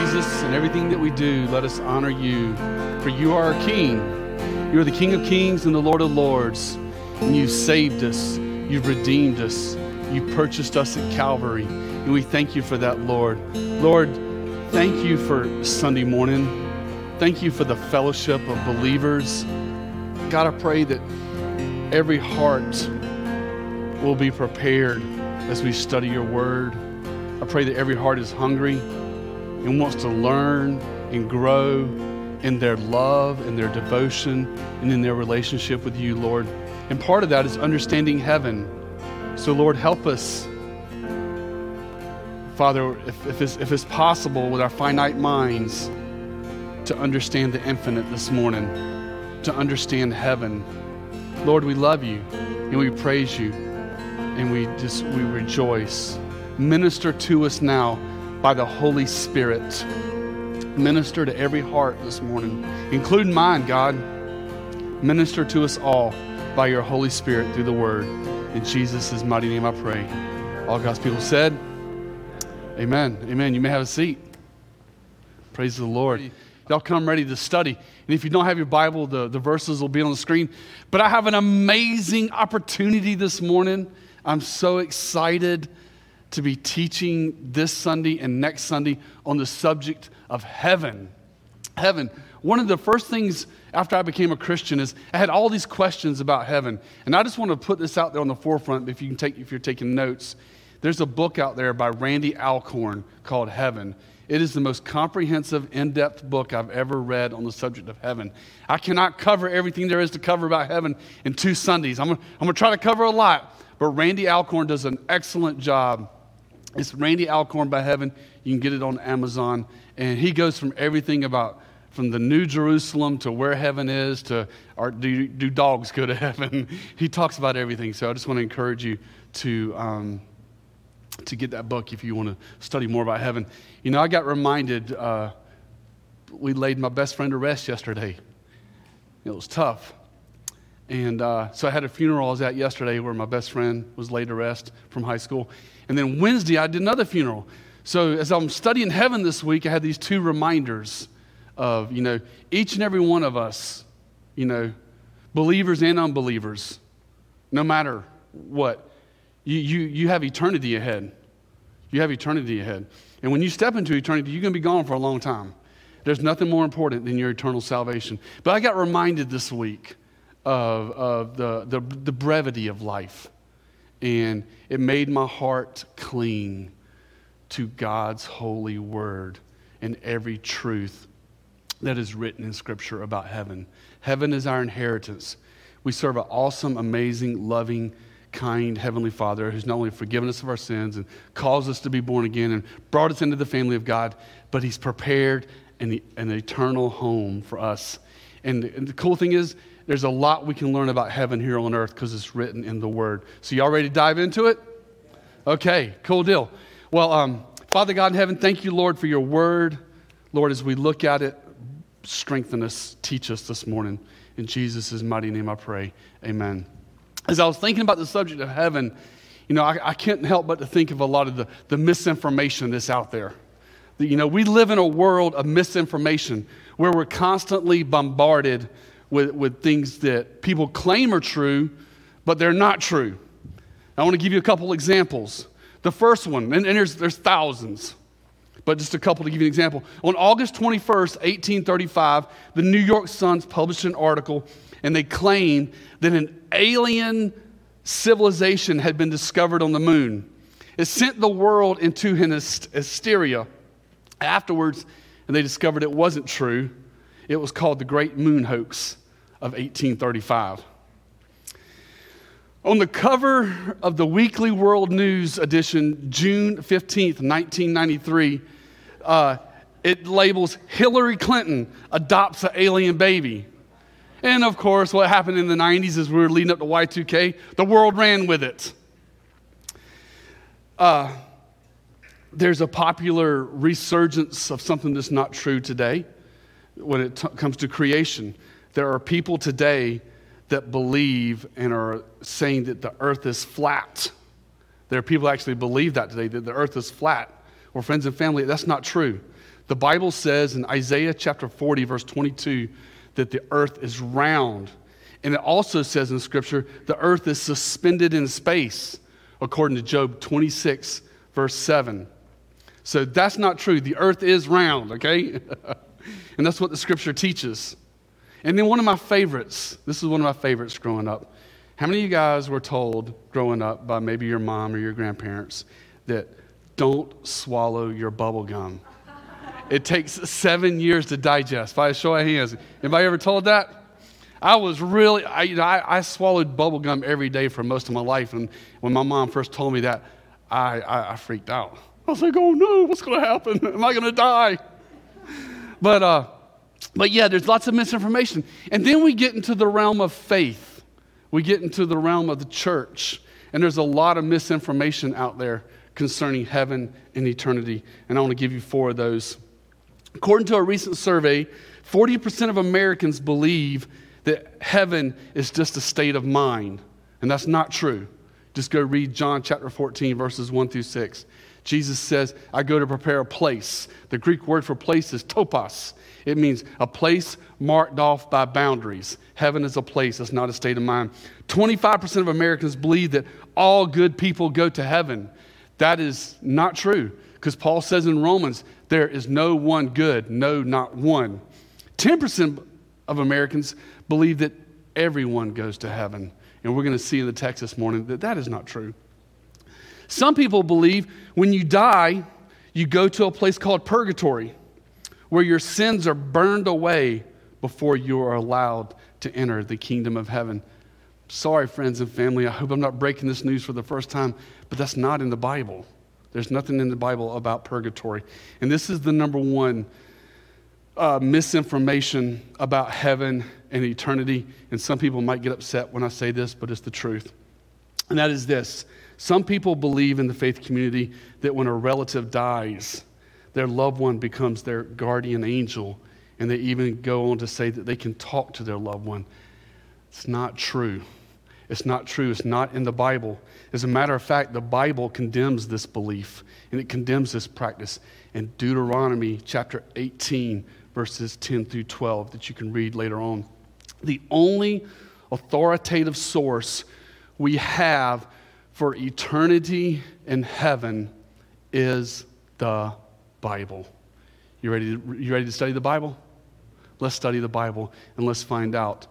Jesus, in everything that we do, let us honor you. For you are our King. You are the King of kings and the Lord of lords. And you've saved us. You've redeemed us. You purchased us at Calvary. And we thank you for that, Lord. Lord, thank you for Sunday morning. Thank you for the fellowship of believers. God, I pray that every heart will be prepared as we study your word. I pray that every heart is hungry and wants to learn and grow in their love and their devotion and in their relationship with you, Lord. And part of that is understanding heaven. So, Lord, help us. Father, if, if, it's, if it's possible with our finite minds to understand the infinite this morning, to understand heaven, Lord, we love you and we praise you and we just we rejoice. Minister to us now by the Holy Spirit. Minister to every heart this morning, including mine, God. Minister to us all by your Holy Spirit through the Word. In Jesus' mighty name I pray. All God's people said, Amen. Amen. You may have a seat. Praise the Lord. Y'all come ready to study. And if you don't have your Bible, the, the verses will be on the screen. But I have an amazing opportunity this morning. I'm so excited to be teaching this Sunday and next Sunday on the subject of heaven. Heaven. One of the first things after I became a Christian is I had all these questions about heaven. And I just want to put this out there on the forefront if you can take if you're taking notes. There's a book out there by Randy Alcorn called Heaven. It is the most comprehensive, in depth book I've ever read on the subject of heaven. I cannot cover everything there is to cover about heaven in two Sundays. I'm, I'm going to try to cover a lot, but Randy Alcorn does an excellent job it's Randy Alcorn by Heaven. You can get it on Amazon. And he goes from everything about from the New Jerusalem to where heaven is to are, do, do dogs go to heaven? he talks about everything. So I just want to encourage you to, um, to get that book if you want to study more about heaven. You know, I got reminded, uh, we laid my best friend to rest yesterday. It was tough. And uh, so I had a funeral I was at yesterday where my best friend was laid to rest from high school. And then Wednesday, I did another funeral. So as I'm studying heaven this week, I had these two reminders of, you know, each and every one of us, you know, believers and unbelievers, no matter what, you, you, you have eternity ahead. You have eternity ahead. And when you step into eternity, you're going to be gone for a long time. There's nothing more important than your eternal salvation. But I got reminded this week of, of the, the, the brevity of life and it made my heart cling to God's holy word and every truth that is written in Scripture about heaven. Heaven is our inheritance. We serve an awesome, amazing, loving, kind Heavenly Father who's not only forgiven us of our sins and caused us to be born again and brought us into the family of God, but He's prepared an, an eternal home for us. And, and the cool thing is, there's a lot we can learn about heaven here on earth because it's written in the Word. So, y'all ready to dive into it? Okay, cool deal. Well, um, Father God in heaven, thank you, Lord, for your Word. Lord, as we look at it, strengthen us, teach us this morning. In Jesus' mighty name I pray. Amen. As I was thinking about the subject of heaven, you know, I, I can't help but to think of a lot of the, the misinformation that's out there. You know, we live in a world of misinformation where we're constantly bombarded with, with things that people claim are true, but they're not true. I want to give you a couple examples. The first one, and, and there's, there's thousands, but just a couple to give you an example. On August 21st, 1835, the New York Suns published an article and they claimed that an alien civilization had been discovered on the moon. It sent the world into an hysteria. Afterwards, and they discovered it wasn't true. It was called the Great Moon Hoax of 1835. On the cover of the Weekly World News edition, June 15th, 1993, uh, it labels Hillary Clinton adopts an alien baby. And of course, what happened in the 90s as we were leading up to Y2K, the world ran with it. Uh, there's a popular resurgence of something that's not true today when it t- comes to creation. There are people today that believe and are saying that the earth is flat. There are people actually believe that today, that the earth is flat. Or friends and family, that's not true. The Bible says in Isaiah chapter 40, verse 22, that the earth is round. And it also says in Scripture, the earth is suspended in space, according to Job 26, verse 7. So that's not true. The earth is round, okay? and that's what the Scripture teaches. And then one of my favorites, this is one of my favorites growing up. How many of you guys were told growing up by maybe your mom or your grandparents that don't swallow your bubble gum? It takes seven years to digest. By a show of hands, anybody ever told that? I was really, I, you know, I, I swallowed bubble gum every day for most of my life. And when my mom first told me that, I, I, I freaked out. I was like, oh no, what's going to happen? Am I going to die? But, uh, but yeah, there's lots of misinformation. And then we get into the realm of faith, we get into the realm of the church. And there's a lot of misinformation out there concerning heaven and eternity. And I want to give you four of those. According to a recent survey, 40% of Americans believe that heaven is just a state of mind. And that's not true. Just go read John chapter 14, verses 1 through 6. Jesus says, I go to prepare a place. The Greek word for place is topos. It means a place marked off by boundaries. Heaven is a place, it's not a state of mind. 25% of Americans believe that all good people go to heaven. That is not true because Paul says in Romans, there is no one good, no, not one. 10% of Americans believe that everyone goes to heaven. And we're going to see in the text this morning that that is not true. Some people believe when you die, you go to a place called purgatory, where your sins are burned away before you are allowed to enter the kingdom of heaven. Sorry, friends and family, I hope I'm not breaking this news for the first time, but that's not in the Bible. There's nothing in the Bible about purgatory. And this is the number one uh, misinformation about heaven and eternity. And some people might get upset when I say this, but it's the truth. And that is this some people believe in the faith community that when a relative dies, their loved one becomes their guardian angel. And they even go on to say that they can talk to their loved one. It's not true. It's not true. It's not in the Bible. As a matter of fact, the Bible condemns this belief and it condemns this practice in Deuteronomy chapter 18, verses 10 through 12, that you can read later on. The only authoritative source we have for eternity in heaven is the Bible. You ready to, you ready to study the Bible? Let's study the Bible and let's find out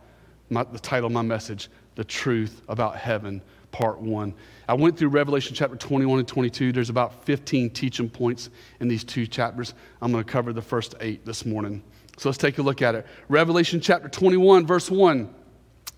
my, the title of my message The Truth About Heaven, Part 1. I went through Revelation chapter 21 and 22. There's about 15 teaching points in these two chapters. I'm going to cover the first eight this morning. So let's take a look at it. Revelation chapter 21, verse 1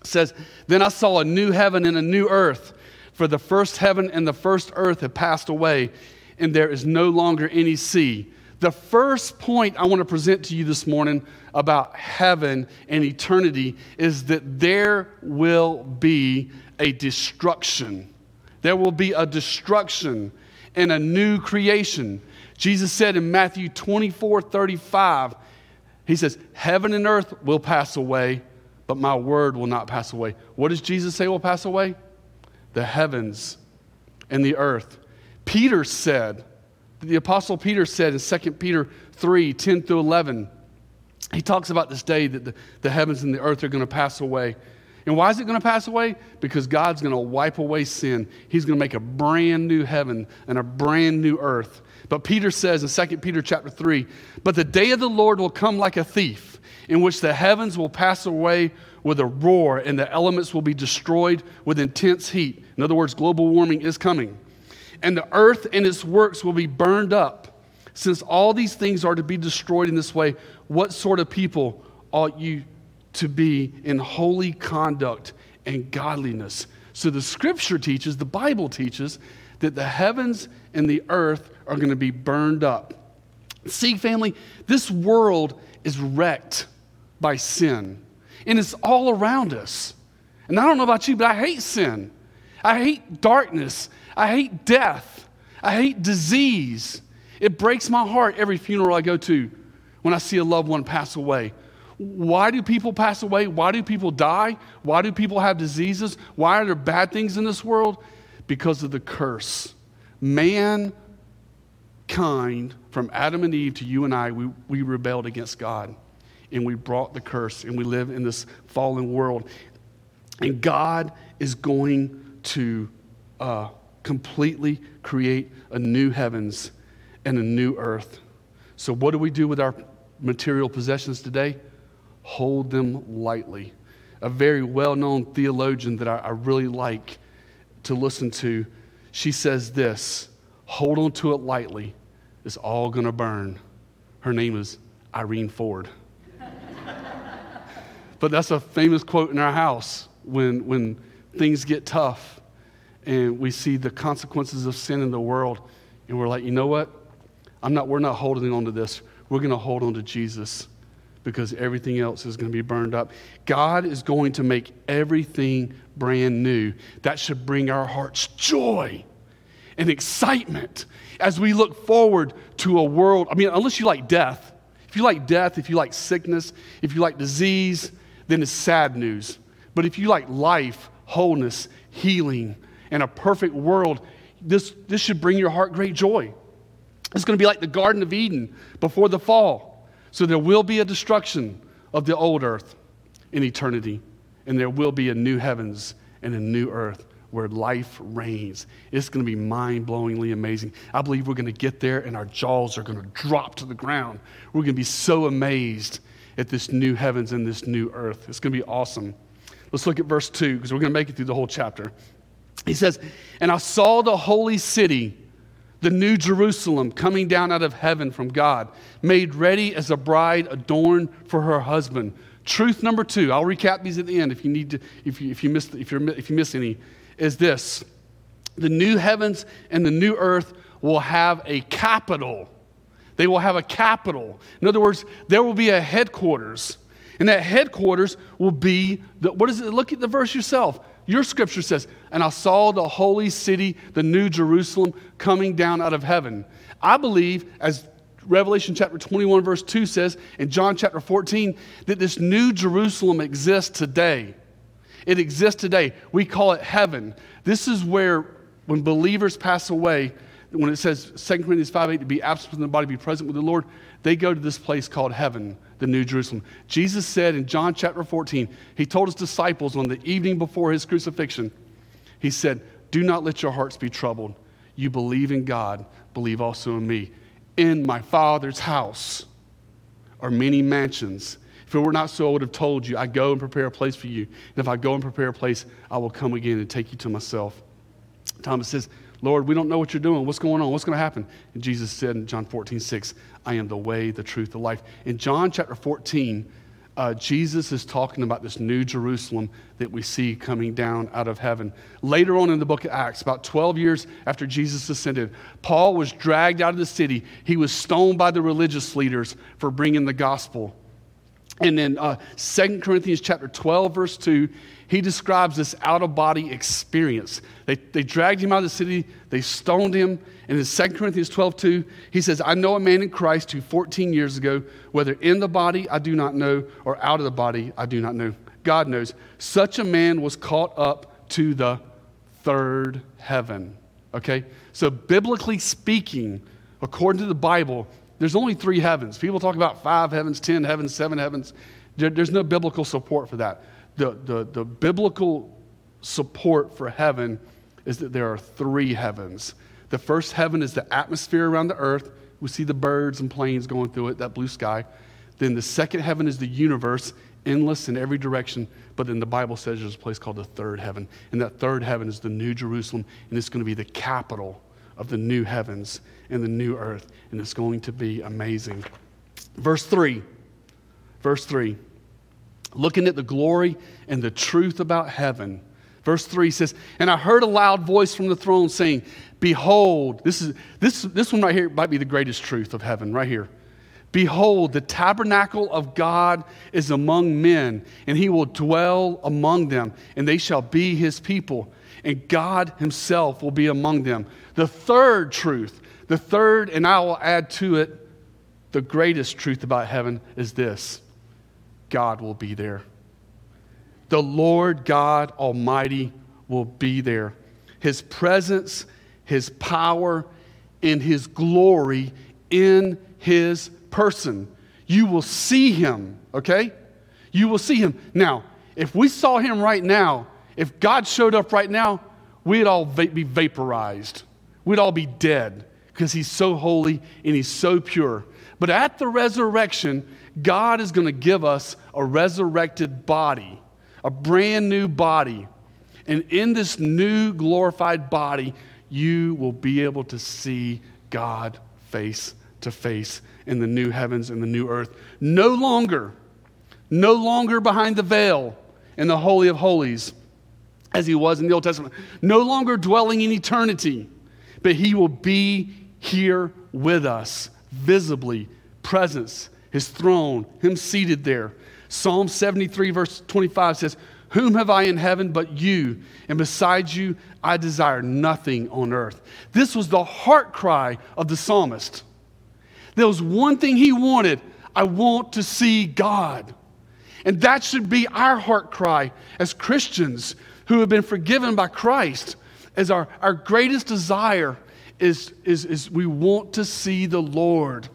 says, Then I saw a new heaven and a new earth, for the first heaven and the first earth have passed away, and there is no longer any sea. The first point I want to present to you this morning about heaven and eternity is that there will be a destruction. There will be a destruction and a new creation. Jesus said in Matthew 24 35, He says, Heaven and earth will pass away, but my word will not pass away. What does Jesus say will pass away? The heavens and the earth. Peter said, the Apostle Peter said in 2 Peter 3 10 through 11, he talks about this day that the, the heavens and the earth are going to pass away. And why is it going to pass away? Because God's going to wipe away sin. He's going to make a brand new heaven and a brand new earth. But Peter says in 2 Peter chapter 3, but the day of the Lord will come like a thief, in which the heavens will pass away with a roar and the elements will be destroyed with intense heat. In other words, global warming is coming and the earth and its works will be burned up. Since all these things are to be destroyed in this way, what sort of people ought you to be in holy conduct and godliness? So the scripture teaches, the Bible teaches, that the heavens and the earth are going to be burned up. See, family, this world is wrecked by sin, and it's all around us. And I don't know about you, but I hate sin. I hate darkness. I hate death. I hate disease. It breaks my heart every funeral I go to when I see a loved one pass away. Why do people pass away? Why do people die? Why do people have diseases? Why are there bad things in this world? Because of the curse. Mankind, from Adam and Eve to you and I, we, we rebelled against God and we brought the curse and we live in this fallen world. And God is going to uh, completely create a new heavens and a new earth. So, what do we do with our material possessions today? Hold them lightly. A very well known theologian that I, I really like to listen to, she says this hold on to it lightly. It's all going to burn. Her name is Irene Ford. But that's a famous quote in our house when, when things get tough and we see the consequences of sin in the world. And we're like, you know what? I'm not, we're not holding on to this. We're going to hold on to Jesus because everything else is going to be burned up. God is going to make everything brand new. That should bring our hearts joy and excitement as we look forward to a world. I mean, unless you like death, if you like death, if you like sickness, if you like disease, then it's sad news. But if you like life, wholeness, healing, and a perfect world, this, this should bring your heart great joy. It's going to be like the Garden of Eden before the fall. So there will be a destruction of the old earth in eternity, and there will be a new heavens and a new earth where life reigns. It's going to be mind blowingly amazing. I believe we're going to get there and our jaws are going to drop to the ground. We're going to be so amazed at this new heavens and this new earth. It's going to be awesome. Let's look at verse 2 because we're going to make it through the whole chapter. He says, And I saw the holy city the new Jerusalem coming down out of heaven from God, made ready as a bride adorned for her husband. Truth number two, I'll recap these at the end if you need to, if you, if you, miss, if, you're, if you miss any, is this the new heavens and the new earth will have a capital. They will have a capital. In other words, there will be a headquarters. And that headquarters will be, the, what is it? Look at the verse yourself. Your scripture says, And I saw the holy city, the new Jerusalem, coming down out of heaven. I believe, as Revelation chapter 21, verse 2 says, and John chapter 14, that this new Jerusalem exists today. It exists today. We call it heaven. This is where, when believers pass away, when it says 2 Corinthians 5 8 to be absent from the body, be present with the Lord, they go to this place called heaven the New Jerusalem. Jesus said in John chapter 14, he told his disciples on the evening before his crucifixion, he said, Do not let your hearts be troubled. You believe in God, believe also in me. In my Father's house are many mansions. If it were not so, I would have told you, I go and prepare a place for you. And if I go and prepare a place, I will come again and take you to myself. Thomas says, Lord, we don't know what you're doing. What's going on? What's going to happen? And Jesus said in John 14, 6, I am the way, the truth, the life. In John chapter 14, uh, Jesus is talking about this new Jerusalem that we see coming down out of heaven. Later on in the book of Acts, about 12 years after Jesus ascended, Paul was dragged out of the city. He was stoned by the religious leaders for bringing the gospel. And then uh, 2 Corinthians chapter 12, verse 2, he describes this out of body experience. They, they dragged him out of the city, they stoned him. And in 2 Corinthians 12, 2, he says, I know a man in Christ who 14 years ago, whether in the body I do not know, or out of the body I do not know. God knows. Such a man was caught up to the third heaven. Okay? So, biblically speaking, according to the Bible, there's only three heavens. People talk about five heavens, ten heavens, seven heavens. There, there's no biblical support for that the, the, the biblical support for heaven is that there are three heavens. The first heaven is the atmosphere around the earth. We see the birds and planes going through it, that blue sky. Then the second heaven is the universe, endless in every direction. But then the Bible says there's a place called the third heaven. And that third heaven is the New Jerusalem, and it's going to be the capital of the new heavens and the new earth. And it's going to be amazing. Verse 3. Verse 3 looking at the glory and the truth about heaven. Verse 3 says, And I heard a loud voice from the throne saying, Behold, this, is, this, this one right here might be the greatest truth of heaven, right here. Behold, the tabernacle of God is among men, and he will dwell among them, and they shall be his people, and God himself will be among them. The third truth, the third, and I will add to it, the greatest truth about heaven is this God will be there. The Lord God Almighty will be there. His presence, His power, in his glory in his person. You will see him, okay? You will see him. Now, if we saw him right now, if God showed up right now, we'd all va- be vaporized. We'd all be dead because he's so holy and he's so pure. But at the resurrection, God is going to give us a resurrected body, a brand new body. And in this new glorified body, you will be able to see God face to face in the new heavens and the new earth. No longer, no longer behind the veil in the Holy of Holies as he was in the Old Testament. No longer dwelling in eternity, but he will be here with us, visibly, presence, his throne, him seated there. Psalm 73, verse 25 says, Whom have I in heaven but you? And besides you, I desire nothing on earth. This was the heart cry of the psalmist. There was one thing he wanted I want to see God. And that should be our heart cry as Christians who have been forgiven by Christ. As our, our greatest desire is, is, is we want to see the Lord.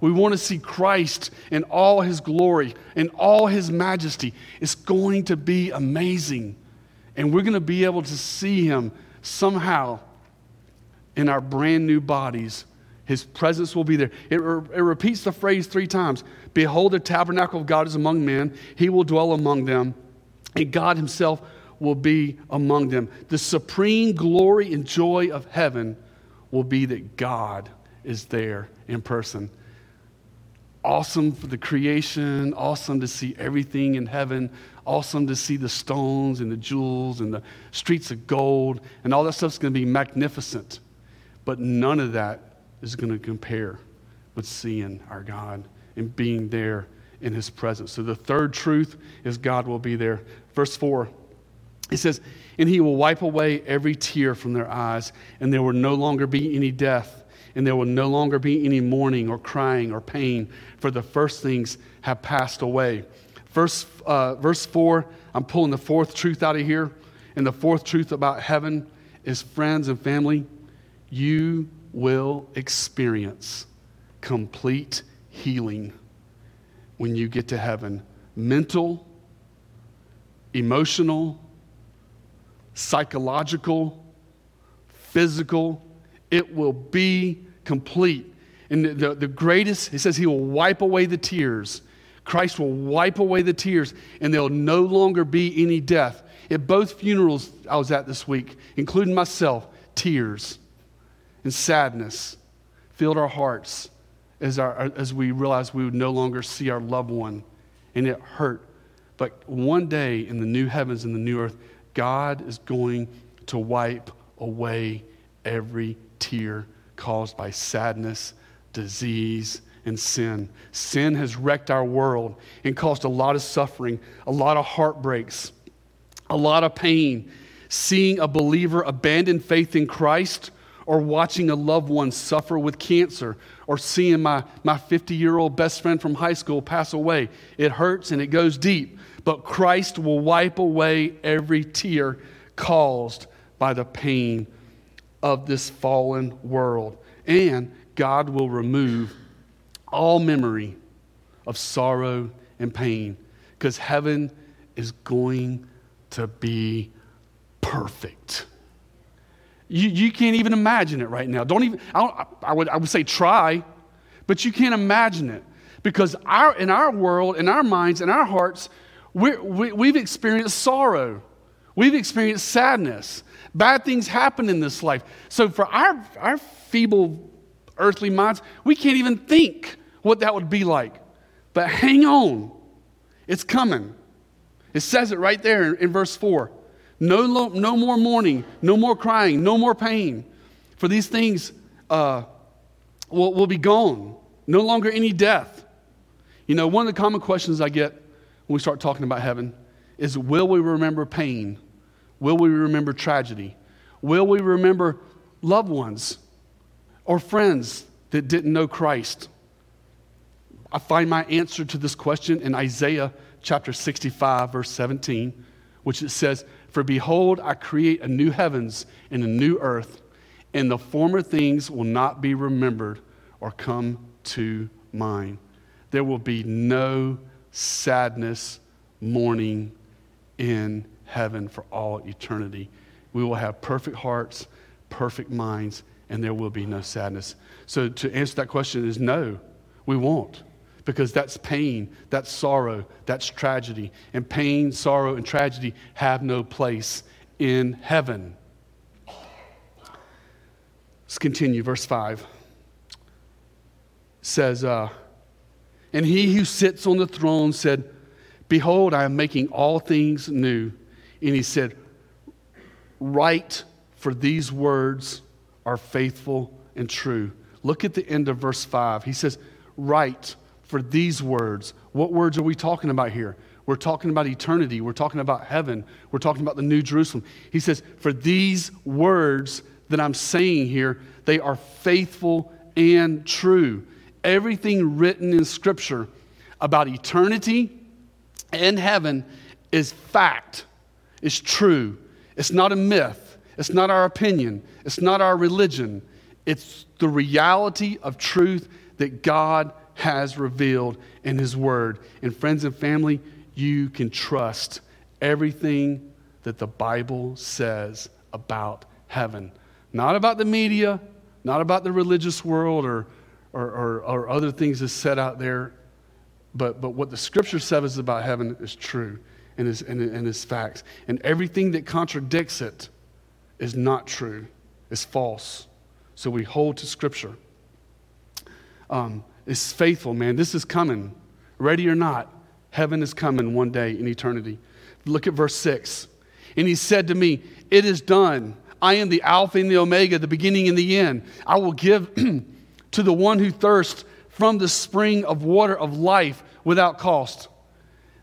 We want to see Christ in all his glory, in all his majesty. It's going to be amazing. And we're going to be able to see him somehow in our brand new bodies. His presence will be there. It, it repeats the phrase three times Behold, the tabernacle of God is among men, he will dwell among them, and God himself will be among them. The supreme glory and joy of heaven will be that God is there in person awesome for the creation, awesome to see everything in heaven, awesome to see the stones and the jewels and the streets of gold, and all that stuff's going to be magnificent. But none of that is going to compare with seeing our God and being there in his presence. So the third truth is God will be there. Verse 4, it says, And he will wipe away every tear from their eyes, and there will no longer be any death and there will no longer be any mourning or crying or pain, for the first things have passed away. Verse, uh, verse 4, I'm pulling the fourth truth out of here. And the fourth truth about heaven is friends and family, you will experience complete healing when you get to heaven mental, emotional, psychological, physical, it will be complete. And the, the, the greatest, he says, he will wipe away the tears. Christ will wipe away the tears, and there'll no longer be any death. At both funerals I was at this week, including myself, tears and sadness filled our hearts as, our, as we realized we would no longer see our loved one, and it hurt. But one day in the new heavens and the new earth, God is going to wipe away every tear caused by sadness, disease, and sin. Sin has wrecked our world and caused a lot of suffering, a lot of heartbreaks, a lot of pain. Seeing a believer abandon faith in Christ or watching a loved one suffer with cancer or seeing my, my 50 year old best friend from high school pass away. It hurts and it goes deep, but Christ will wipe away every tear caused by the pain of this fallen world. And God will remove all memory of sorrow and pain because heaven is going to be perfect. You, you can't even imagine it right now. Don't even, I, don't, I, would, I would say try, but you can't imagine it because our, in our world, in our minds, in our hearts, we we've experienced sorrow. We've experienced sadness. Bad things happen in this life. So, for our, our feeble earthly minds, we can't even think what that would be like. But hang on, it's coming. It says it right there in, in verse 4. No, lo, no more mourning, no more crying, no more pain. For these things uh, will, will be gone. No longer any death. You know, one of the common questions I get when we start talking about heaven is will we remember pain? Will we remember tragedy? Will we remember loved ones or friends that didn't know Christ? I find my answer to this question in Isaiah chapter 65, verse 17, which it says, For behold, I create a new heavens and a new earth, and the former things will not be remembered or come to mind. There will be no sadness, mourning in heaven for all eternity. We will have perfect hearts, perfect minds, and there will be no sadness. So, to answer that question is no, we won't. Because that's pain, that's sorrow, that's tragedy. And pain, sorrow, and tragedy have no place in heaven. Let's continue. Verse 5 says, uh, And he who sits on the throne said, Behold, I am making all things new. And he said, Write, for these words are faithful and true. Look at the end of verse 5. He says, Write for these words. What words are we talking about here? We're talking about eternity. We're talking about heaven. We're talking about the New Jerusalem. He says, For these words that I'm saying here, they are faithful and true. Everything written in Scripture about eternity and heaven is fact, is true. It's not a myth. It's not our opinion. It's not our religion. It's the reality of truth that God has revealed in His Word. And friends and family, you can trust everything that the Bible says about heaven. Not about the media, not about the religious world or, or, or, or other things that's said out there, but, but what the Scripture says about heaven is true and is, and, and is facts. And everything that contradicts it is not true, is false. So we hold to Scripture. Um, it's faithful, man. This is coming. Ready or not, heaven is coming one day in eternity. Look at verse 6. And he said to me, It is done. I am the Alpha and the Omega, the beginning and the end. I will give to the one who thirsts from the spring of water of life without cost.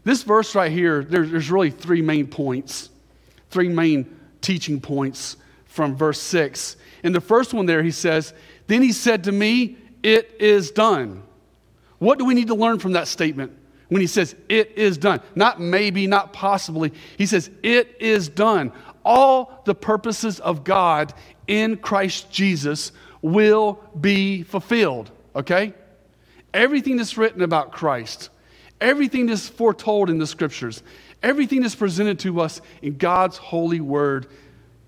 This verse right here, there's really three main points, three main teaching points from verse 6. In the first one, there, he says, Then he said to me, It is done. What do we need to learn from that statement when he says, It is done? Not maybe, not possibly. He says, It is done. All the purposes of God in Christ Jesus will be fulfilled, okay? Everything that's written about Christ, everything that's foretold in the scriptures, everything that's presented to us in God's holy word,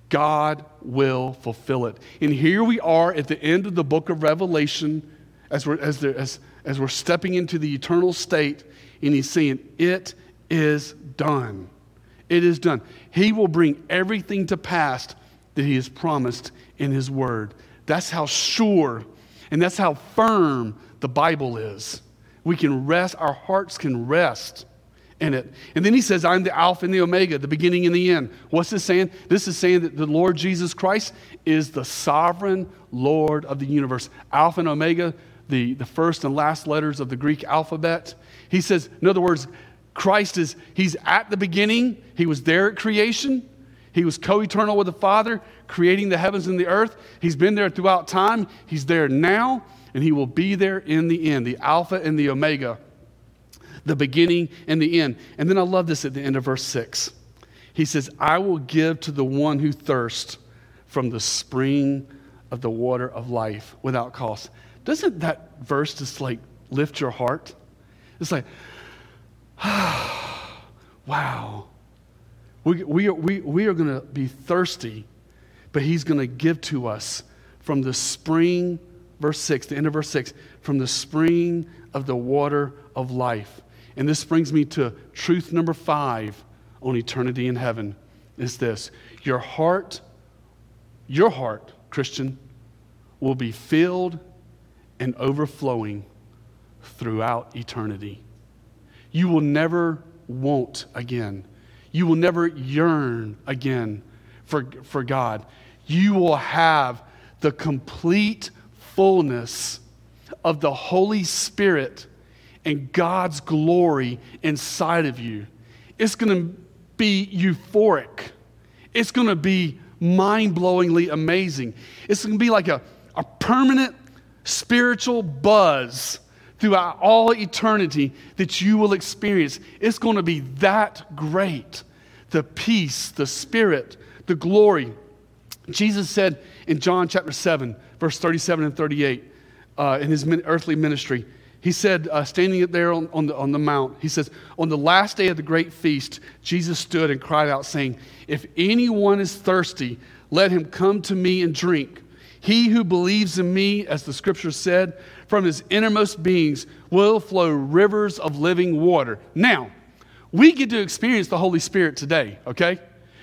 God will fulfill it. And here we are at the end of the book of Revelation as we're, as, there, as, as we're stepping into the eternal state, and he's saying, It is done. It is done. He will bring everything to pass that he has promised in his word. That's how sure and that's how firm the Bible is. We can rest, our hearts can rest in it. And then he says, I'm the Alpha and the Omega, the beginning and the end. What's this saying? This is saying that the Lord Jesus Christ is the sovereign Lord of the universe. Alpha and Omega, the, the first and last letters of the Greek alphabet. He says, in other words, Christ is, he's at the beginning, he was there at creation. He was co eternal with the Father, creating the heavens and the earth. He's been there throughout time. He's there now, and He will be there in the end, the Alpha and the Omega, the beginning and the end. And then I love this at the end of verse 6. He says, I will give to the one who thirsts from the spring of the water of life without cost. Doesn't that verse just like lift your heart? It's like, wow. We, we are, we, we are going to be thirsty, but He's going to give to us from the spring, verse 6, the end of verse 6, from the spring of the water of life. And this brings me to truth number five on eternity in heaven is this your heart, your heart, Christian, will be filled and overflowing throughout eternity. You will never want again you will never yearn again for, for God. You will have the complete fullness of the Holy Spirit and God's glory inside of you. It's going to be euphoric. It's going to be mind blowingly amazing. It's going to be like a, a permanent spiritual buzz throughout all eternity that you will experience. It's going to be that great. The peace, the spirit, the glory. Jesus said in John chapter 7, verse 37 and 38, uh, in his earthly ministry. He said, uh, standing there on, on, the, on the mount, he says, On the last day of the great feast, Jesus stood and cried out, saying, If anyone is thirsty, let him come to me and drink. He who believes in me, as the scripture said, from his innermost beings will flow rivers of living water. Now, we get to experience the Holy Spirit today, okay?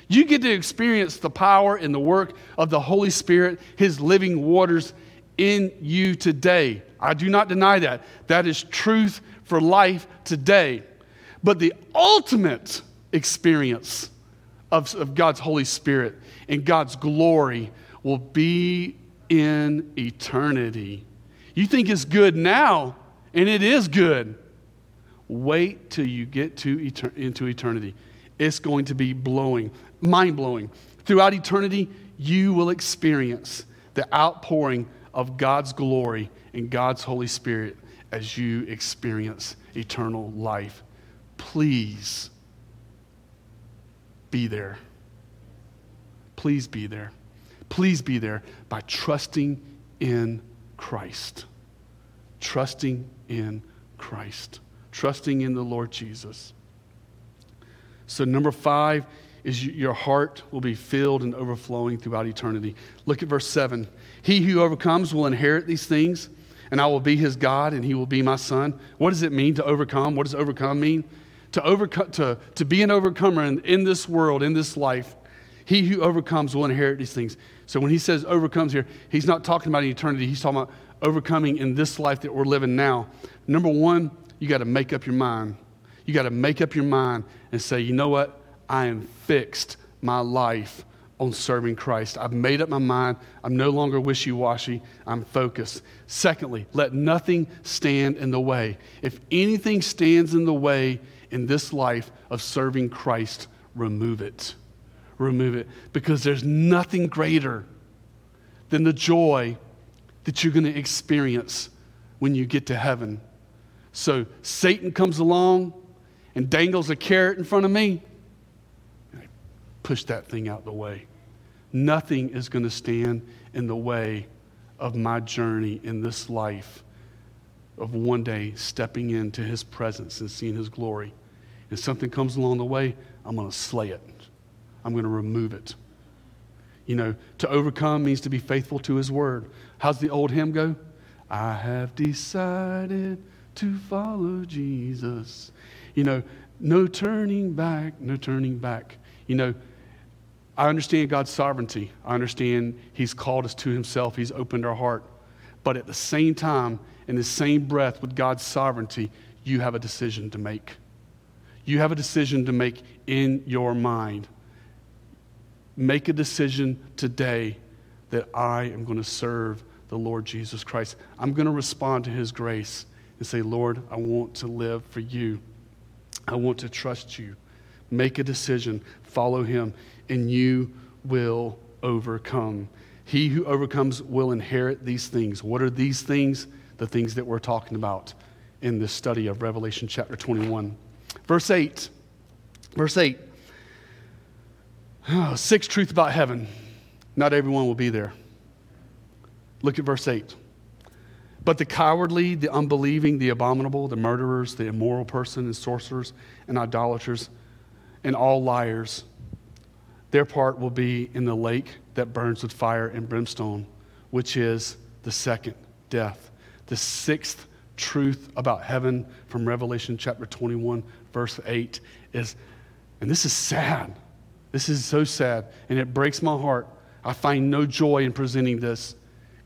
You get to experience the power and the work of the Holy Spirit, his living waters in you today. I do not deny that. That is truth for life today. But the ultimate experience of, of God's Holy Spirit and God's glory will be in eternity. You think it's good now, and it is good. Wait till you get to into eternity. It's going to be blowing, mind blowing. Throughout eternity, you will experience the outpouring of God's glory and God's Holy Spirit as you experience eternal life. Please be there. Please be there. Please be there by trusting in Christ. Trusting in Christ. Trusting in the Lord Jesus. So, number five is your heart will be filled and overflowing throughout eternity. Look at verse 7. He who overcomes will inherit these things, and I will be his God, and he will be my son. What does it mean to overcome? What does overcome mean? To, overcome, to, to be an overcomer in, in this world, in this life, he who overcomes will inherit these things. So when he says overcomes here, he's not talking about eternity. He's talking about overcoming in this life that we're living now. Number one, you got to make up your mind. You got to make up your mind and say, you know what? I am fixed my life on serving Christ. I've made up my mind. I'm no longer wishy washy. I'm focused. Secondly, let nothing stand in the way. If anything stands in the way in this life of serving Christ, remove it remove it because there's nothing greater than the joy that you're going to experience when you get to heaven. So Satan comes along and dangles a carrot in front of me. And push that thing out the way. Nothing is going to stand in the way of my journey in this life of one day stepping into his presence and seeing his glory. If something comes along the way, I'm going to slay it. I'm going to remove it. You know, to overcome means to be faithful to his word. How's the old hymn go? I have decided to follow Jesus. You know, no turning back, no turning back. You know, I understand God's sovereignty. I understand He's called us to Himself, He's opened our heart. But at the same time, in the same breath with God's sovereignty, you have a decision to make. You have a decision to make in your mind make a decision today that I am going to serve the Lord Jesus Christ. I'm going to respond to his grace and say, Lord, I want to live for you. I want to trust you. Make a decision, follow him, and you will overcome. He who overcomes will inherit these things. What are these things? The things that we're talking about in this study of Revelation chapter 21. Verse 8. Verse 8. Ah, Sixth truth about heaven not everyone will be there. Look at verse 8. But the cowardly, the unbelieving, the abominable, the murderers, the immoral person, and sorcerers, and idolaters, and all liars, their part will be in the lake that burns with fire and brimstone, which is the second death. The sixth truth about heaven from Revelation chapter 21, verse 8 is, and this is sad. This is so sad, and it breaks my heart. I find no joy in presenting this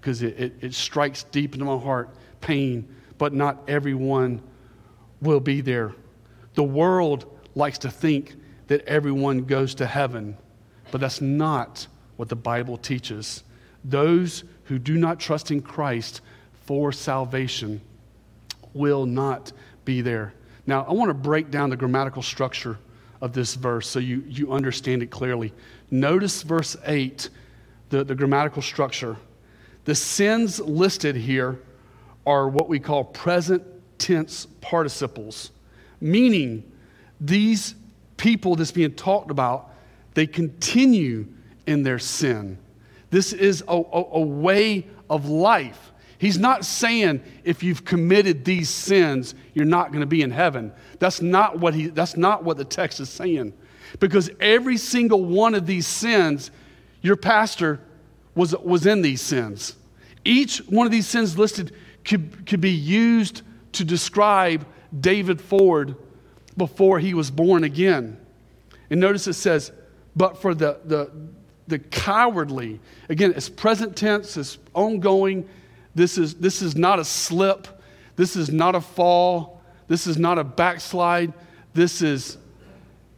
because it, it, it, strikes deep into my heart pain, but not everyone will be there. The world likes to think that everyone goes to heaven, but that's not what the Bible teaches. Those who do not trust in Christ for salvation will not be there. Now, I want to break down the grammatical structure of this verse so you, you understand it clearly. Notice verse 8, the, the grammatical structure. The sins listed here are what we call present tense participles, meaning these people that's being talked about, they continue in their sin. This is a, a, a way of life. He's not saying if you've committed these sins, you're not going to be in heaven. That's not what he that's not what the text is saying. Because every single one of these sins, your pastor was, was in these sins. Each one of these sins listed could, could be used to describe David Ford before he was born again. And notice it says, but for the, the, the cowardly, again, it's present tense, it's ongoing. This is, this is not a slip, this is not a fall, this is not a backslide. This is,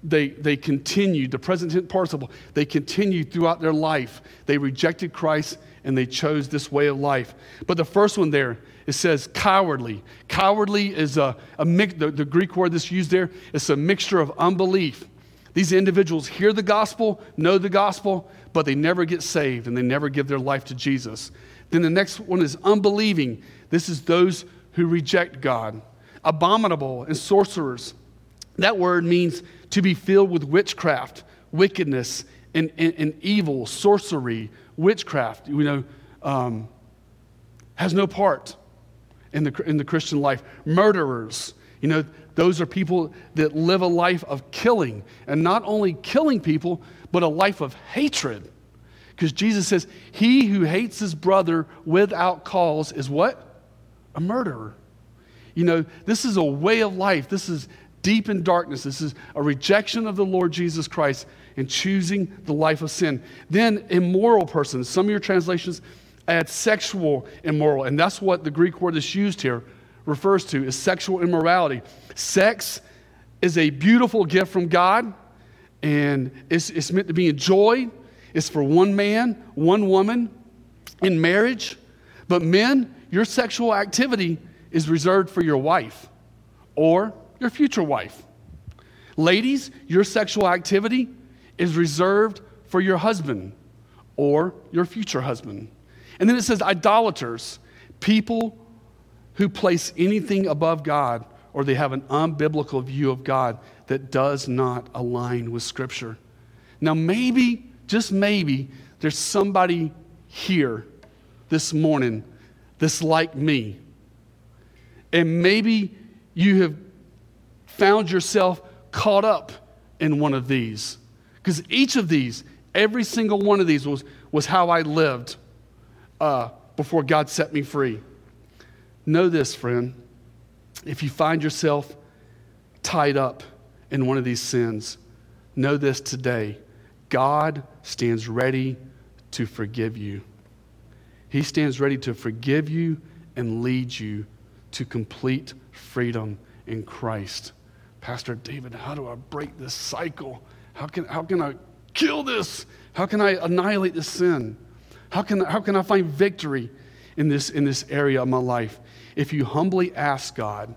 they, they continued, the present tense participle, they continued throughout their life. They rejected Christ and they chose this way of life. But the first one there, it says cowardly. Cowardly is a, a mix, the, the Greek word that's used there, it's a mixture of unbelief. These individuals hear the gospel, know the gospel, but they never get saved and they never give their life to Jesus. Then the next one is unbelieving. This is those who reject God. Abominable and sorcerers. That word means to be filled with witchcraft, wickedness, and, and, and evil, sorcery, witchcraft. You know, um, has no part in the, in the Christian life. Murderers, you know, those are people that live a life of killing, and not only killing people, but a life of hatred. Because Jesus says, He who hates his brother without cause is what? A murderer. You know, this is a way of life. This is deep in darkness. This is a rejection of the Lord Jesus Christ and choosing the life of sin. Then, immoral persons. Some of your translations add sexual immoral, and that's what the Greek word that's used here refers to is sexual immorality. Sex is a beautiful gift from God, and it's, it's meant to be enjoyed. It's for one man, one woman in marriage. But men, your sexual activity is reserved for your wife or your future wife. Ladies, your sexual activity is reserved for your husband or your future husband. And then it says idolaters, people who place anything above God or they have an unbiblical view of God that does not align with Scripture. Now, maybe, just maybe, there's somebody here this morning that's like me. And maybe you have found yourself caught up in one of these. Because each of these, every single one of these was, was how I lived uh, before God set me free. Know this, friend. If you find yourself tied up in one of these sins, know this today God stands ready to forgive you. He stands ready to forgive you and lead you to complete freedom in Christ. Pastor David, how do I break this cycle? How can, how can I kill this? How can I annihilate this sin? How can, how can I find victory in this, in this area of my life? If you humbly ask God,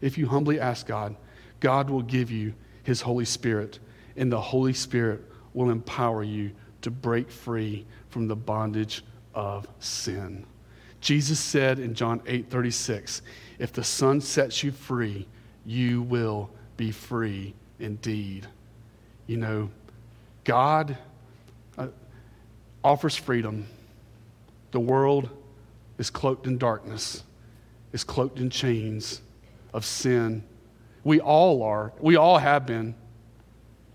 if you humbly ask God, God will give you His Holy Spirit, and the Holy Spirit will empower you to break free from the bondage of sin. Jesus said in John 8 36, If the Son sets you free, you will be free indeed. You know, God uh, offers freedom. The world is cloaked in darkness is cloaked in chains of sin. We all are. We all have been.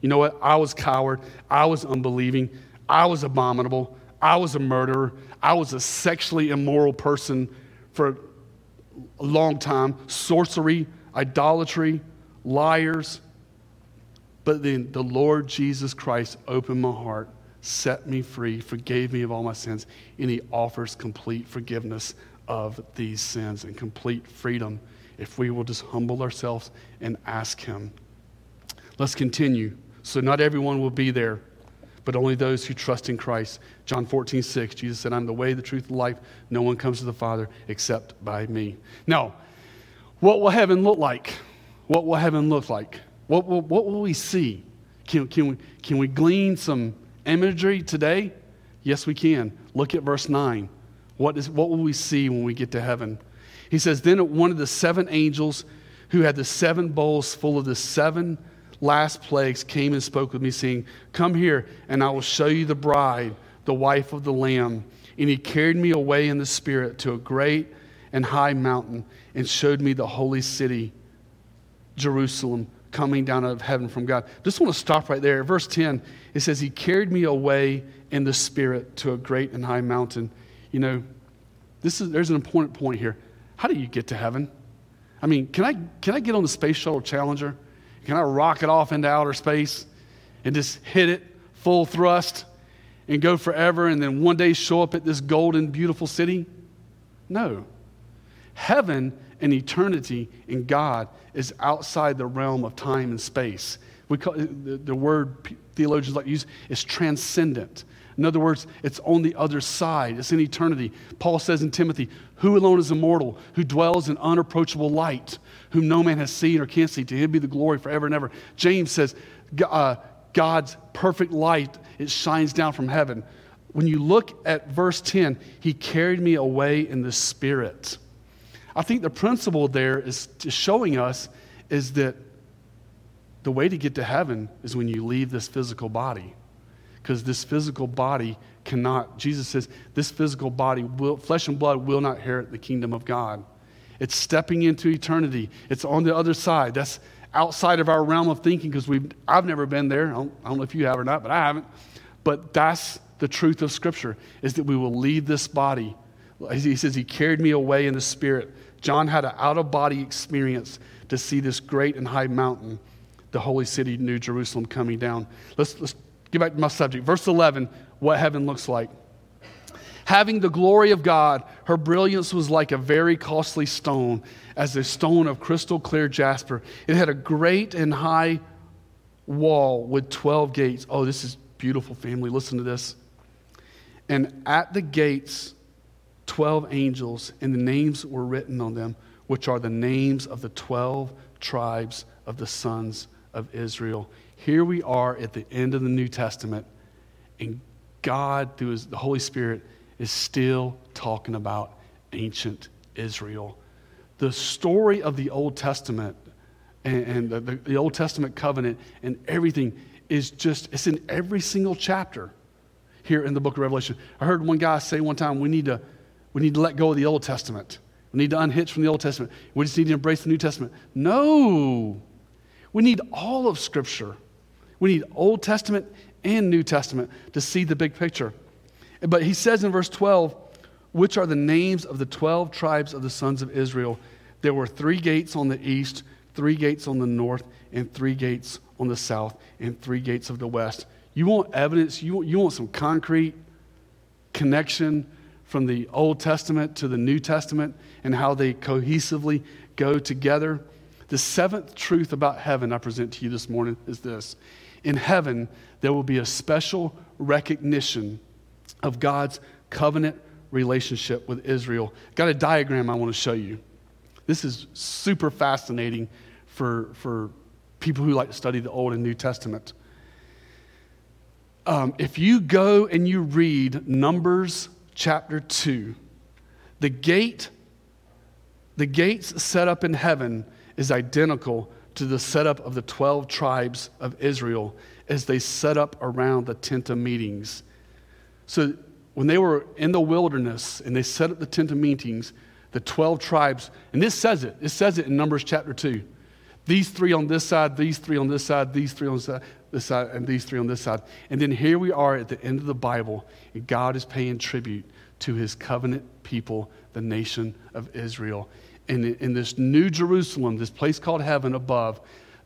You know what? I was coward. I was unbelieving. I was abominable. I was a murderer. I was a sexually immoral person for a long time. Sorcery, idolatry, liars. But then the Lord Jesus Christ opened my heart, set me free, forgave me of all my sins, and He offers complete forgiveness of these sins and complete freedom if we will just humble ourselves and ask Him. Let's continue. So, not everyone will be there, but only those who trust in Christ. John 14, 6, Jesus said, I'm the way, the truth, the life. No one comes to the Father except by me. Now, what will heaven look like? What will heaven look like? What will, what will we see? Can, can, we, can we glean some imagery today? Yes, we can. Look at verse 9. What, is, what will we see when we get to heaven? He says, Then one of the seven angels who had the seven bowls full of the seven last plagues came and spoke with me, saying, Come here, and I will show you the bride, the wife of the Lamb. And he carried me away in the Spirit to a great and high mountain and showed me the holy city, Jerusalem, coming down out of heaven from God. Just want to stop right there. Verse 10, it says, He carried me away in the Spirit to a great and high mountain. You know, this is, there's an important point here. How do you get to heaven? I mean, can I, can I get on the Space Shuttle Challenger? Can I rocket off into outer space and just hit it full thrust and go forever and then one day show up at this golden, beautiful city? No. Heaven and eternity in God is outside the realm of time and space. We call the, the word theologians like to use is transcendent. In other words, it's on the other side, it's in eternity. Paul says in Timothy, Who alone is immortal, who dwells in unapproachable light, whom no man has seen or can see? To him be the glory forever and ever. James says, uh, God's perfect light, it shines down from heaven. When you look at verse 10, he carried me away in the spirit. I think the principle there is showing us is that the way to get to heaven is when you leave this physical body because this physical body cannot, Jesus says, this physical body, will, flesh and blood, will not inherit the kingdom of God. It's stepping into eternity. It's on the other side. That's outside of our realm of thinking because we've I've never been there. I don't, I don't know if you have or not, but I haven't. But that's the truth of Scripture is that we will leave this body. He says, He carried me away in the Spirit. John had an out of body experience to see this great and high mountain, the holy city, New Jerusalem, coming down. Let's, let's Get back to my subject. Verse 11, what heaven looks like. Having the glory of God, her brilliance was like a very costly stone, as a stone of crystal clear jasper. It had a great and high wall with 12 gates. Oh, this is beautiful, family. Listen to this. And at the gates, 12 angels, and the names were written on them, which are the names of the 12 tribes of the sons of Israel. Here we are at the end of the New Testament, and God, through his, the Holy Spirit, is still talking about ancient Israel. The story of the Old Testament and, and the, the, the Old Testament covenant and everything is just, it's in every single chapter here in the book of Revelation. I heard one guy say one time, we need to, we need to let go of the Old Testament. We need to unhitch from the Old Testament. We just need to embrace the New Testament. No. We need all of Scripture. We need Old Testament and New Testament to see the big picture. But he says in verse 12, which are the names of the 12 tribes of the sons of Israel. There were three gates on the east, three gates on the north, and three gates on the south, and three gates of the west. You want evidence, you you want some concrete connection from the Old Testament to the New Testament and how they cohesively go together. The seventh truth about heaven I present to you this morning is this in heaven, there will be a special recognition of God's covenant relationship with Israel. Got a diagram I want to show you. This is super fascinating for, for people who like to study the Old and New Testament. Um, if you go and you read Numbers chapter 2, the gate, the gates set up in heaven is identical to the setup of the 12 tribes of Israel as they set up around the tent of meetings. So when they were in the wilderness and they set up the tent of meetings, the 12 tribes, and this says it, it says it in Numbers chapter 2. These three on this side, these three on this side, these three on this side, this side, and these three on this side. And then here we are at the end of the Bible, and God is paying tribute to his covenant people, the nation of Israel in, in this new Jerusalem, this place called heaven above,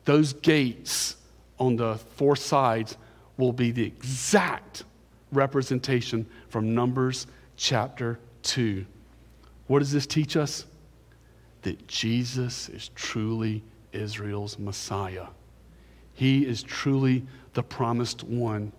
those gates on the four sides will be the exact representation from Numbers chapter 2. What does this teach us? That Jesus is truly Israel's Messiah. He is truly the promised one.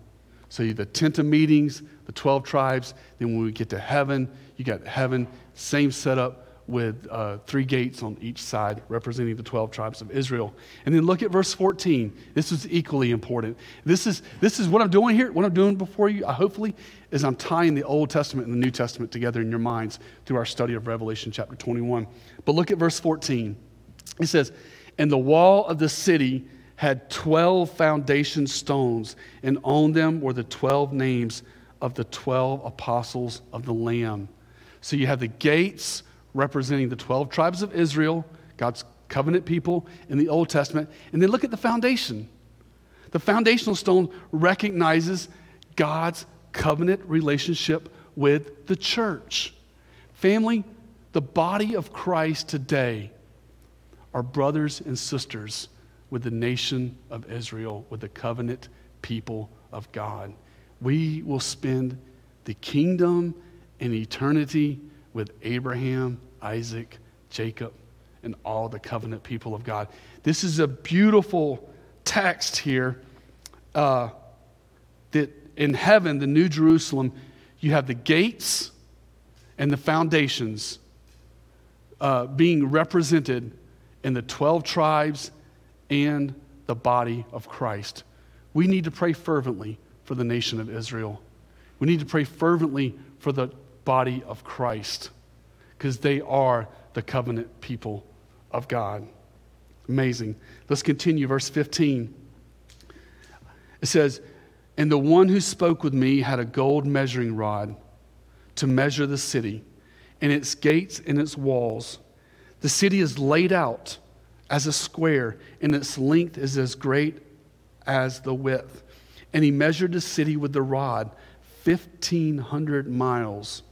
So, the tent of meetings, the 12 tribes, then when we get to heaven, you got heaven, same setup with uh, three gates on each side representing the 12 tribes of Israel. And then look at verse 14. This is equally important. This is, this is what I'm doing here, what I'm doing before you, uh, hopefully, is I'm tying the Old Testament and the New Testament together in your minds through our study of Revelation chapter 21. But look at verse 14. It says, And the wall of the city had 12 foundation stones, and on them were the 12 names of the 12 apostles of the Lamb. So you have the gates representing the 12 tribes of Israel, God's covenant people in the Old Testament. And then look at the foundation. The foundational stone recognizes God's covenant relationship with the church. Family, the body of Christ today are brothers and sisters with the nation of Israel, with the covenant people of God. We will spend the kingdom and eternity with Abraham, Isaac, Jacob, and all the covenant people of God. This is a beautiful text here uh, that in heaven, the New Jerusalem, you have the gates and the foundations uh, being represented in the 12 tribes and the body of Christ. We need to pray fervently for the nation of Israel. We need to pray fervently for the body of Christ because they are the covenant people of God. Amazing. Let's continue, verse 15. It says, And the one who spoke with me had a gold measuring rod to measure the city and its gates and its walls. The city is laid out as a square, and its length is as great as the width. And he measured the city with the rod, 1,500 miles.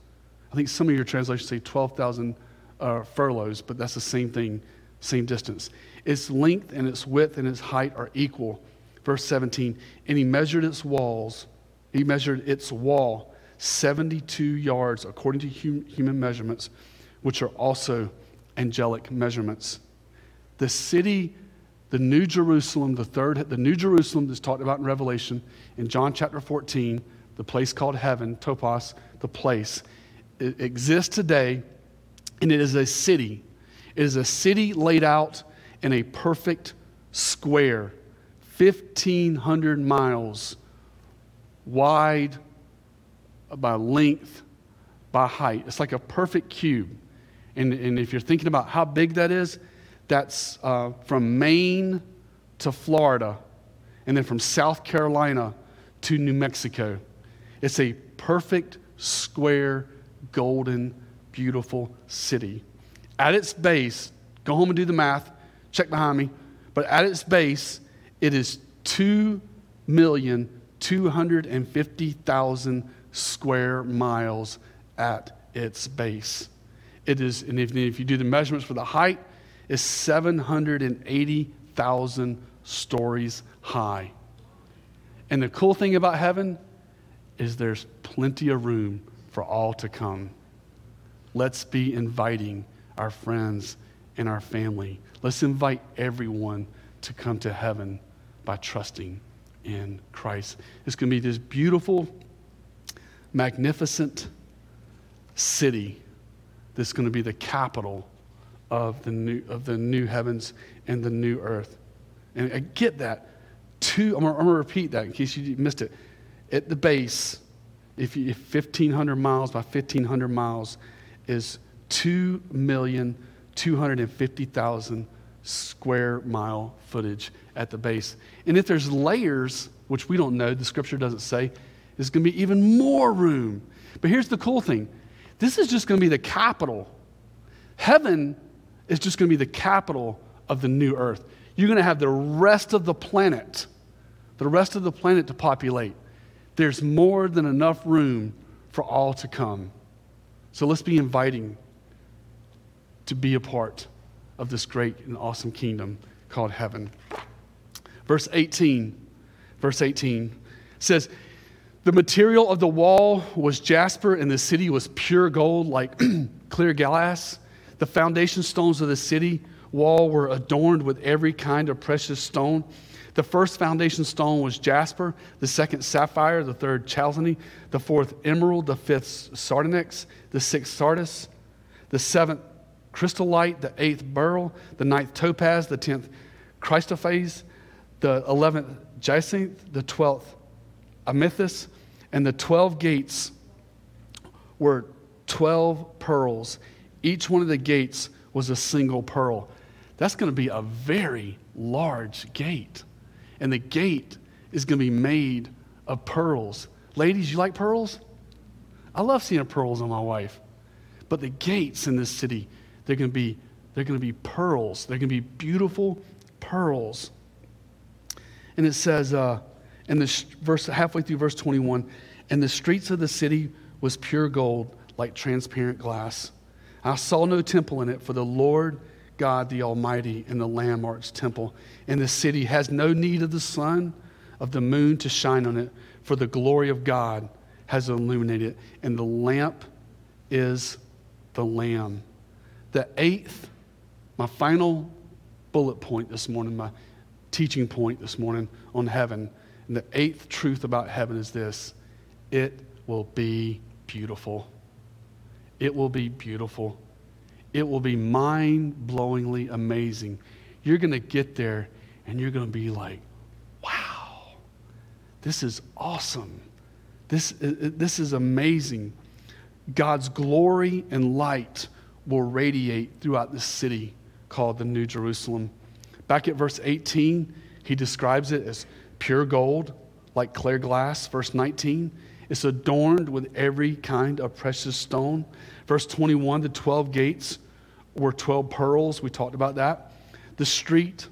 I think some of your translations say 12,000 uh, furlongs, but that's the same thing, same distance. Its length and its width and its height are equal. Verse 17, and he measured its walls, he measured its wall 72 yards according to hum- human measurements, which are also angelic measurements. The city, the New Jerusalem, the third, the New Jerusalem that's talked about in Revelation, in John chapter 14, the place called heaven, topos, the place, it exists today, and it is a city. It is a city laid out in a perfect square, 1,500 miles wide by length, by height. It's like a perfect cube. And, and if you're thinking about how big that is, that's uh, from Maine to Florida, and then from South Carolina to New Mexico. It's a perfect square, golden, beautiful city. At its base, go home and do the math, check behind me, but at its base, it is 2,250,000 square miles at its base. It is, and if, if you do the measurements for the height, is 780,000 stories high. And the cool thing about heaven is there's plenty of room for all to come. Let's be inviting our friends and our family. Let's invite everyone to come to heaven by trusting in Christ. It's going to be this beautiful, magnificent city that's going to be the capital of the new, of the new heavens and the new earth. And I get that. Two, I'm going to repeat that in case you missed it. At the base, if, you, if 1,500 miles by 1,500 miles is 2,250,000 square mile footage at the base. And if there's layers, which we don't know, the scripture doesn't say, there's going to be even more room. But here's the cool thing this is just going to be the capital. Heaven is just going to be the capital of the new earth. You're going to have the rest of the planet, the rest of the planet to populate. There's more than enough room for all to come. So let's be inviting to be a part of this great and awesome kingdom called heaven. Verse 18, verse 18 says, The material of the wall was jasper, and the city was pure gold, like clear glass. The foundation stones of the city wall were adorned with every kind of precious stone. The first foundation stone was jasper, the second sapphire, the third chalcedony, the fourth emerald, the fifth sardonyx, the sixth sardis, the seventh chrysolite, the eighth beryl, the ninth topaz, the tenth chrysoprase, the eleventh jacinth, the twelfth amethyst, and the twelve gates were twelve pearls. Each one of the gates was a single pearl. That's going to be a very large gate. And the gate is going to be made of pearls, Ladies, you like pearls? I love seeing pearls on my wife. But the gates in this city, they're going to be they're going to be pearls. They're going to be beautiful pearls. And it says, uh, in the verse halfway through verse 21, and the streets of the city was pure gold, like transparent glass. I saw no temple in it, for the Lord God, the Almighty, and the Lamb its temple. And the city has no need of the sun, of the moon to shine on it, for the glory of God has illuminated it, and the lamp is the Lamb. The eighth, my final bullet point this morning, my teaching point this morning on heaven, and the eighth truth about heaven is this it will be beautiful. It will be beautiful. It will be mind blowingly amazing. You're going to get there and you're going to be like, wow, this is awesome. This, uh, uh, this is amazing. God's glory and light will radiate throughout the city called the New Jerusalem. Back at verse 18, he describes it as pure gold, like clear glass. Verse 19, it's adorned with every kind of precious stone. Verse 21, the 12 gates were 12 pearls. We talked about that. The street,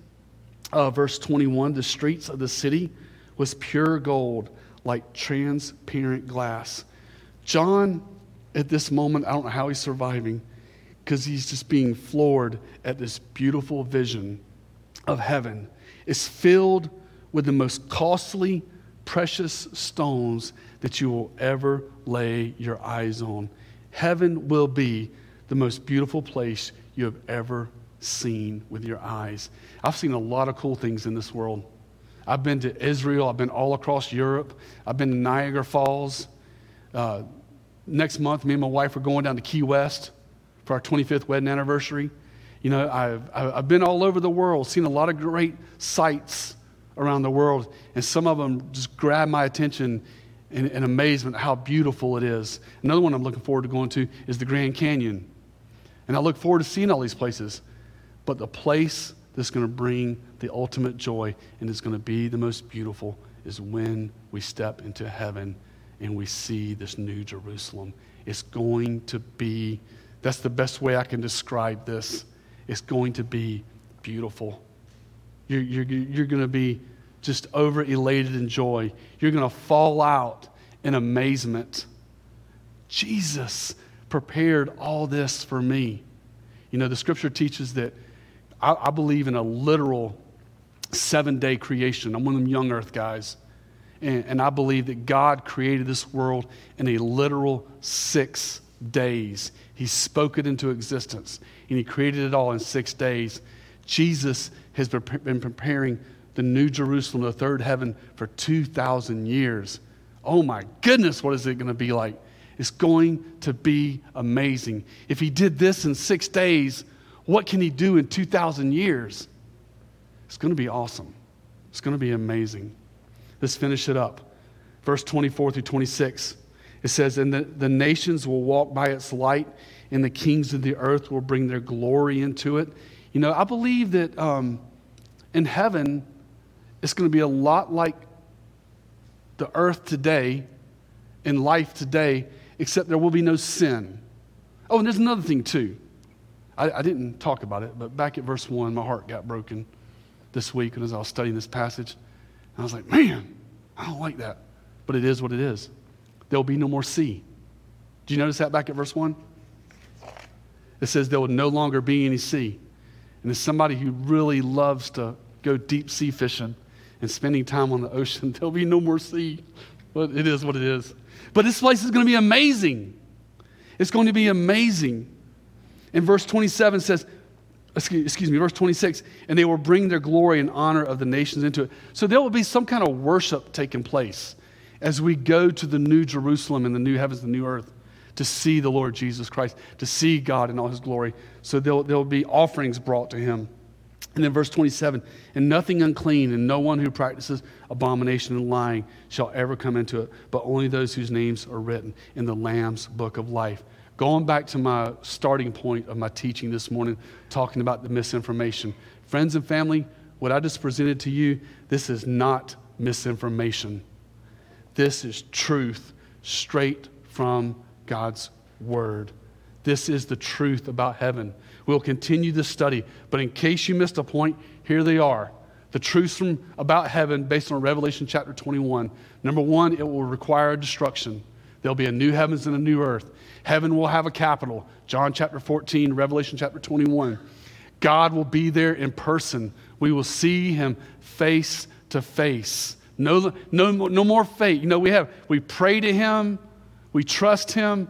uh, verse 21, the streets of the city was pure gold, like transparent glass. John, at this moment, I don't know how he's surviving because he's just being floored at this beautiful vision of heaven. It's filled with the most costly, precious stones that you will ever lay your eyes on. Heaven will be the most beautiful place you have ever seen with your eyes. I've seen a lot of cool things in this world. I've been to Israel, I've been all across Europe, I've been to Niagara Falls. Uh, next month, me and my wife are going down to Key West for our 25th wedding anniversary. You know, I've, I've been all over the world, seen a lot of great sights around the world, and some of them just grab my attention in, in amazement how beautiful it is. Another one I'm looking forward to going to is the Grand Canyon. And I look forward to seeing all these places. But the place that's going to bring the ultimate joy and is going to be the most beautiful is when we step into heaven and we see this new Jerusalem. It's going to be, that's the best way I can describe this. It's going to be beautiful. You're, you're, you're going to be just over elated in joy. You're going to fall out in amazement. Jesus prepared all this for me. You know, the scripture teaches that I, I believe in a literal seven day creation. I'm one of them young earth guys. And, and I believe that God created this world in a literal six days. He spoke it into existence, and He created it all in six days. Jesus has been preparing the new Jerusalem, the third heaven, for 2,000 years. Oh my goodness, what is it going to be like? It's going to be amazing. If he did this in six days, what can he do in 2,000 years? It's going to be awesome. It's going to be amazing. Let's finish it up. Verse 24 through 26. It says, And the, the nations will walk by its light, and the kings of the earth will bring their glory into it. You know, I believe that um, in heaven, it's going to be a lot like the earth today, and life today, except there will be no sin. Oh, and there's another thing too. I, I, didn't talk about it, but back at verse 1, my heart got broken this week as I was studying this passage. And I was like, man, I don't like that. But it is what it is. There will be no more sea. Do you notice that back at verse 1? It says there will no longer be any sea. And as somebody who really loves to go deep sea fishing and spending time on the ocean, there'll be no more sea. But it is what it is. But this place is going to be amazing. It's going to be amazing. And verse 27 says, excuse, me, verse 26, and they will bring their glory and honor of the nations into it. So there will be some kind of worship taking place as we go to the new Jerusalem and the new heavens, the new earth, to see the Lord Jesus Christ, to see God in all his glory. So there will be offerings brought to him. And then verse 27 and nothing unclean and no one who practices abomination and lying shall ever come into it, but only those whose names are written in the Lamb's book of life. Going back to my starting point of my teaching this morning, talking about the misinformation. Friends and family, what I just presented to you, this is not misinformation. This is truth straight from God's word. This is the truth about heaven. We'll continue this study, but in case you missed a point, here they are. The truths from about heaven based on Revelation chapter 21. Number one, it will require destruction. There'll be a new heavens and a new earth. Heaven will have a capital. John chapter 14, Revelation chapter 21. God will be there in person. We will see him face to face. No, no, no more fate. You know, we have, we pray to him, we trust him,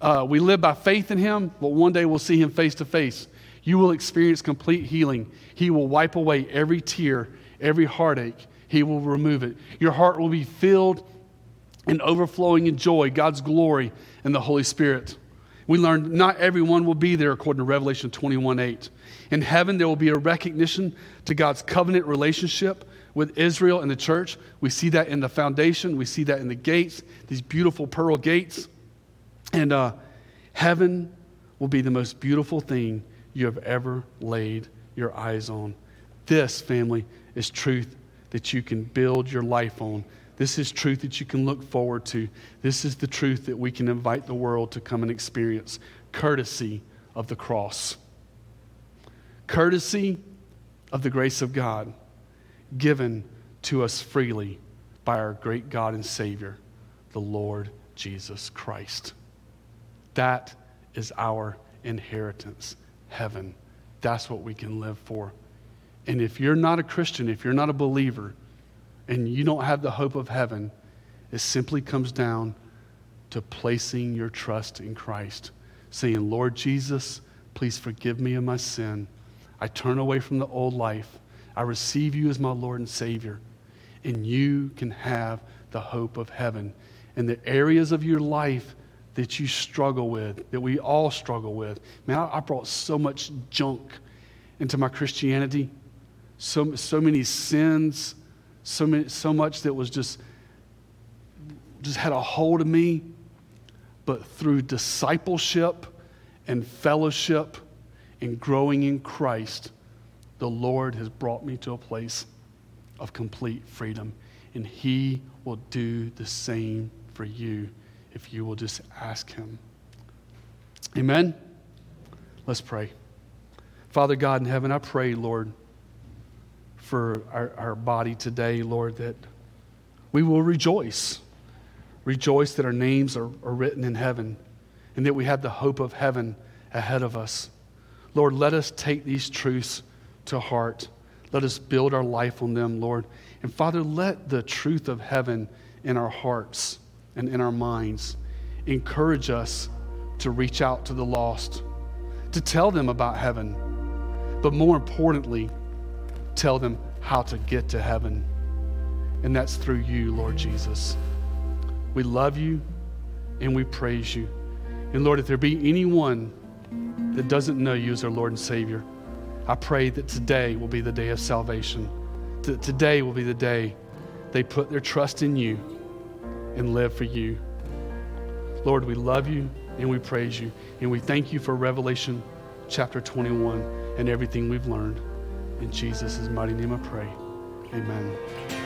uh, we live by faith in him, but one day we'll see him face to face. You will experience complete healing. He will wipe away every tear, every heartache. He will remove it. Your heart will be filled and overflowing in joy, God's glory, and the Holy Spirit. We learned not everyone will be there according to Revelation 21 8. In heaven, there will be a recognition to God's covenant relationship with Israel and the church. We see that in the foundation, we see that in the gates, these beautiful pearl gates. And uh, heaven will be the most beautiful thing you have ever laid your eyes on. This, family, is truth that you can build your life on. This is truth that you can look forward to. This is the truth that we can invite the world to come and experience, courtesy of the cross. Courtesy of the grace of God given to us freely by our great God and Savior, the Lord Jesus Christ. That is our inheritance, heaven. That's what we can live for. And if you're not a Christian, if you're not a believer, and you don't have the hope of heaven, it simply comes down to placing your trust in Christ, saying, Lord Jesus, please forgive me of my sin. I turn away from the old life. I receive you as my Lord and Savior. And you can have the hope of heaven. In the areas of your life that you struggle with, that we all struggle with. Man, I, brought so much junk into my Christianity, so, so many sins, so, many, so much that was just, just had a hold of me. But through discipleship and fellowship and growing in Christ, the Lord has brought me to a place of complete freedom. And He will do the same for you if you will just ask Him. Amen? Let's pray. Father God in heaven, I pray, Lord, for our, our body today, Lord, that we will rejoice. Rejoice that our names are, are written in heaven and that we have the hope of heaven ahead of us. Lord, let us take these truths to heart. Let us build our life on them, Lord. And Father, let the truth of heaven in our hearts and in our minds. Encourage us to reach out to the lost, to tell them about heaven, but more importantly, tell them how to get to heaven. And that's through you, Lord Jesus. We love you and we praise you. And Lord, if there be anyone that doesn't know you as our Lord and Savior, I pray that today will be the day of salvation. That today will be the day they put their trust in you and live for you. Lord, we love you and we praise you. And we thank you for Revelation chapter 21 and everything we've learned. In Jesus' mighty name I pray. Amen.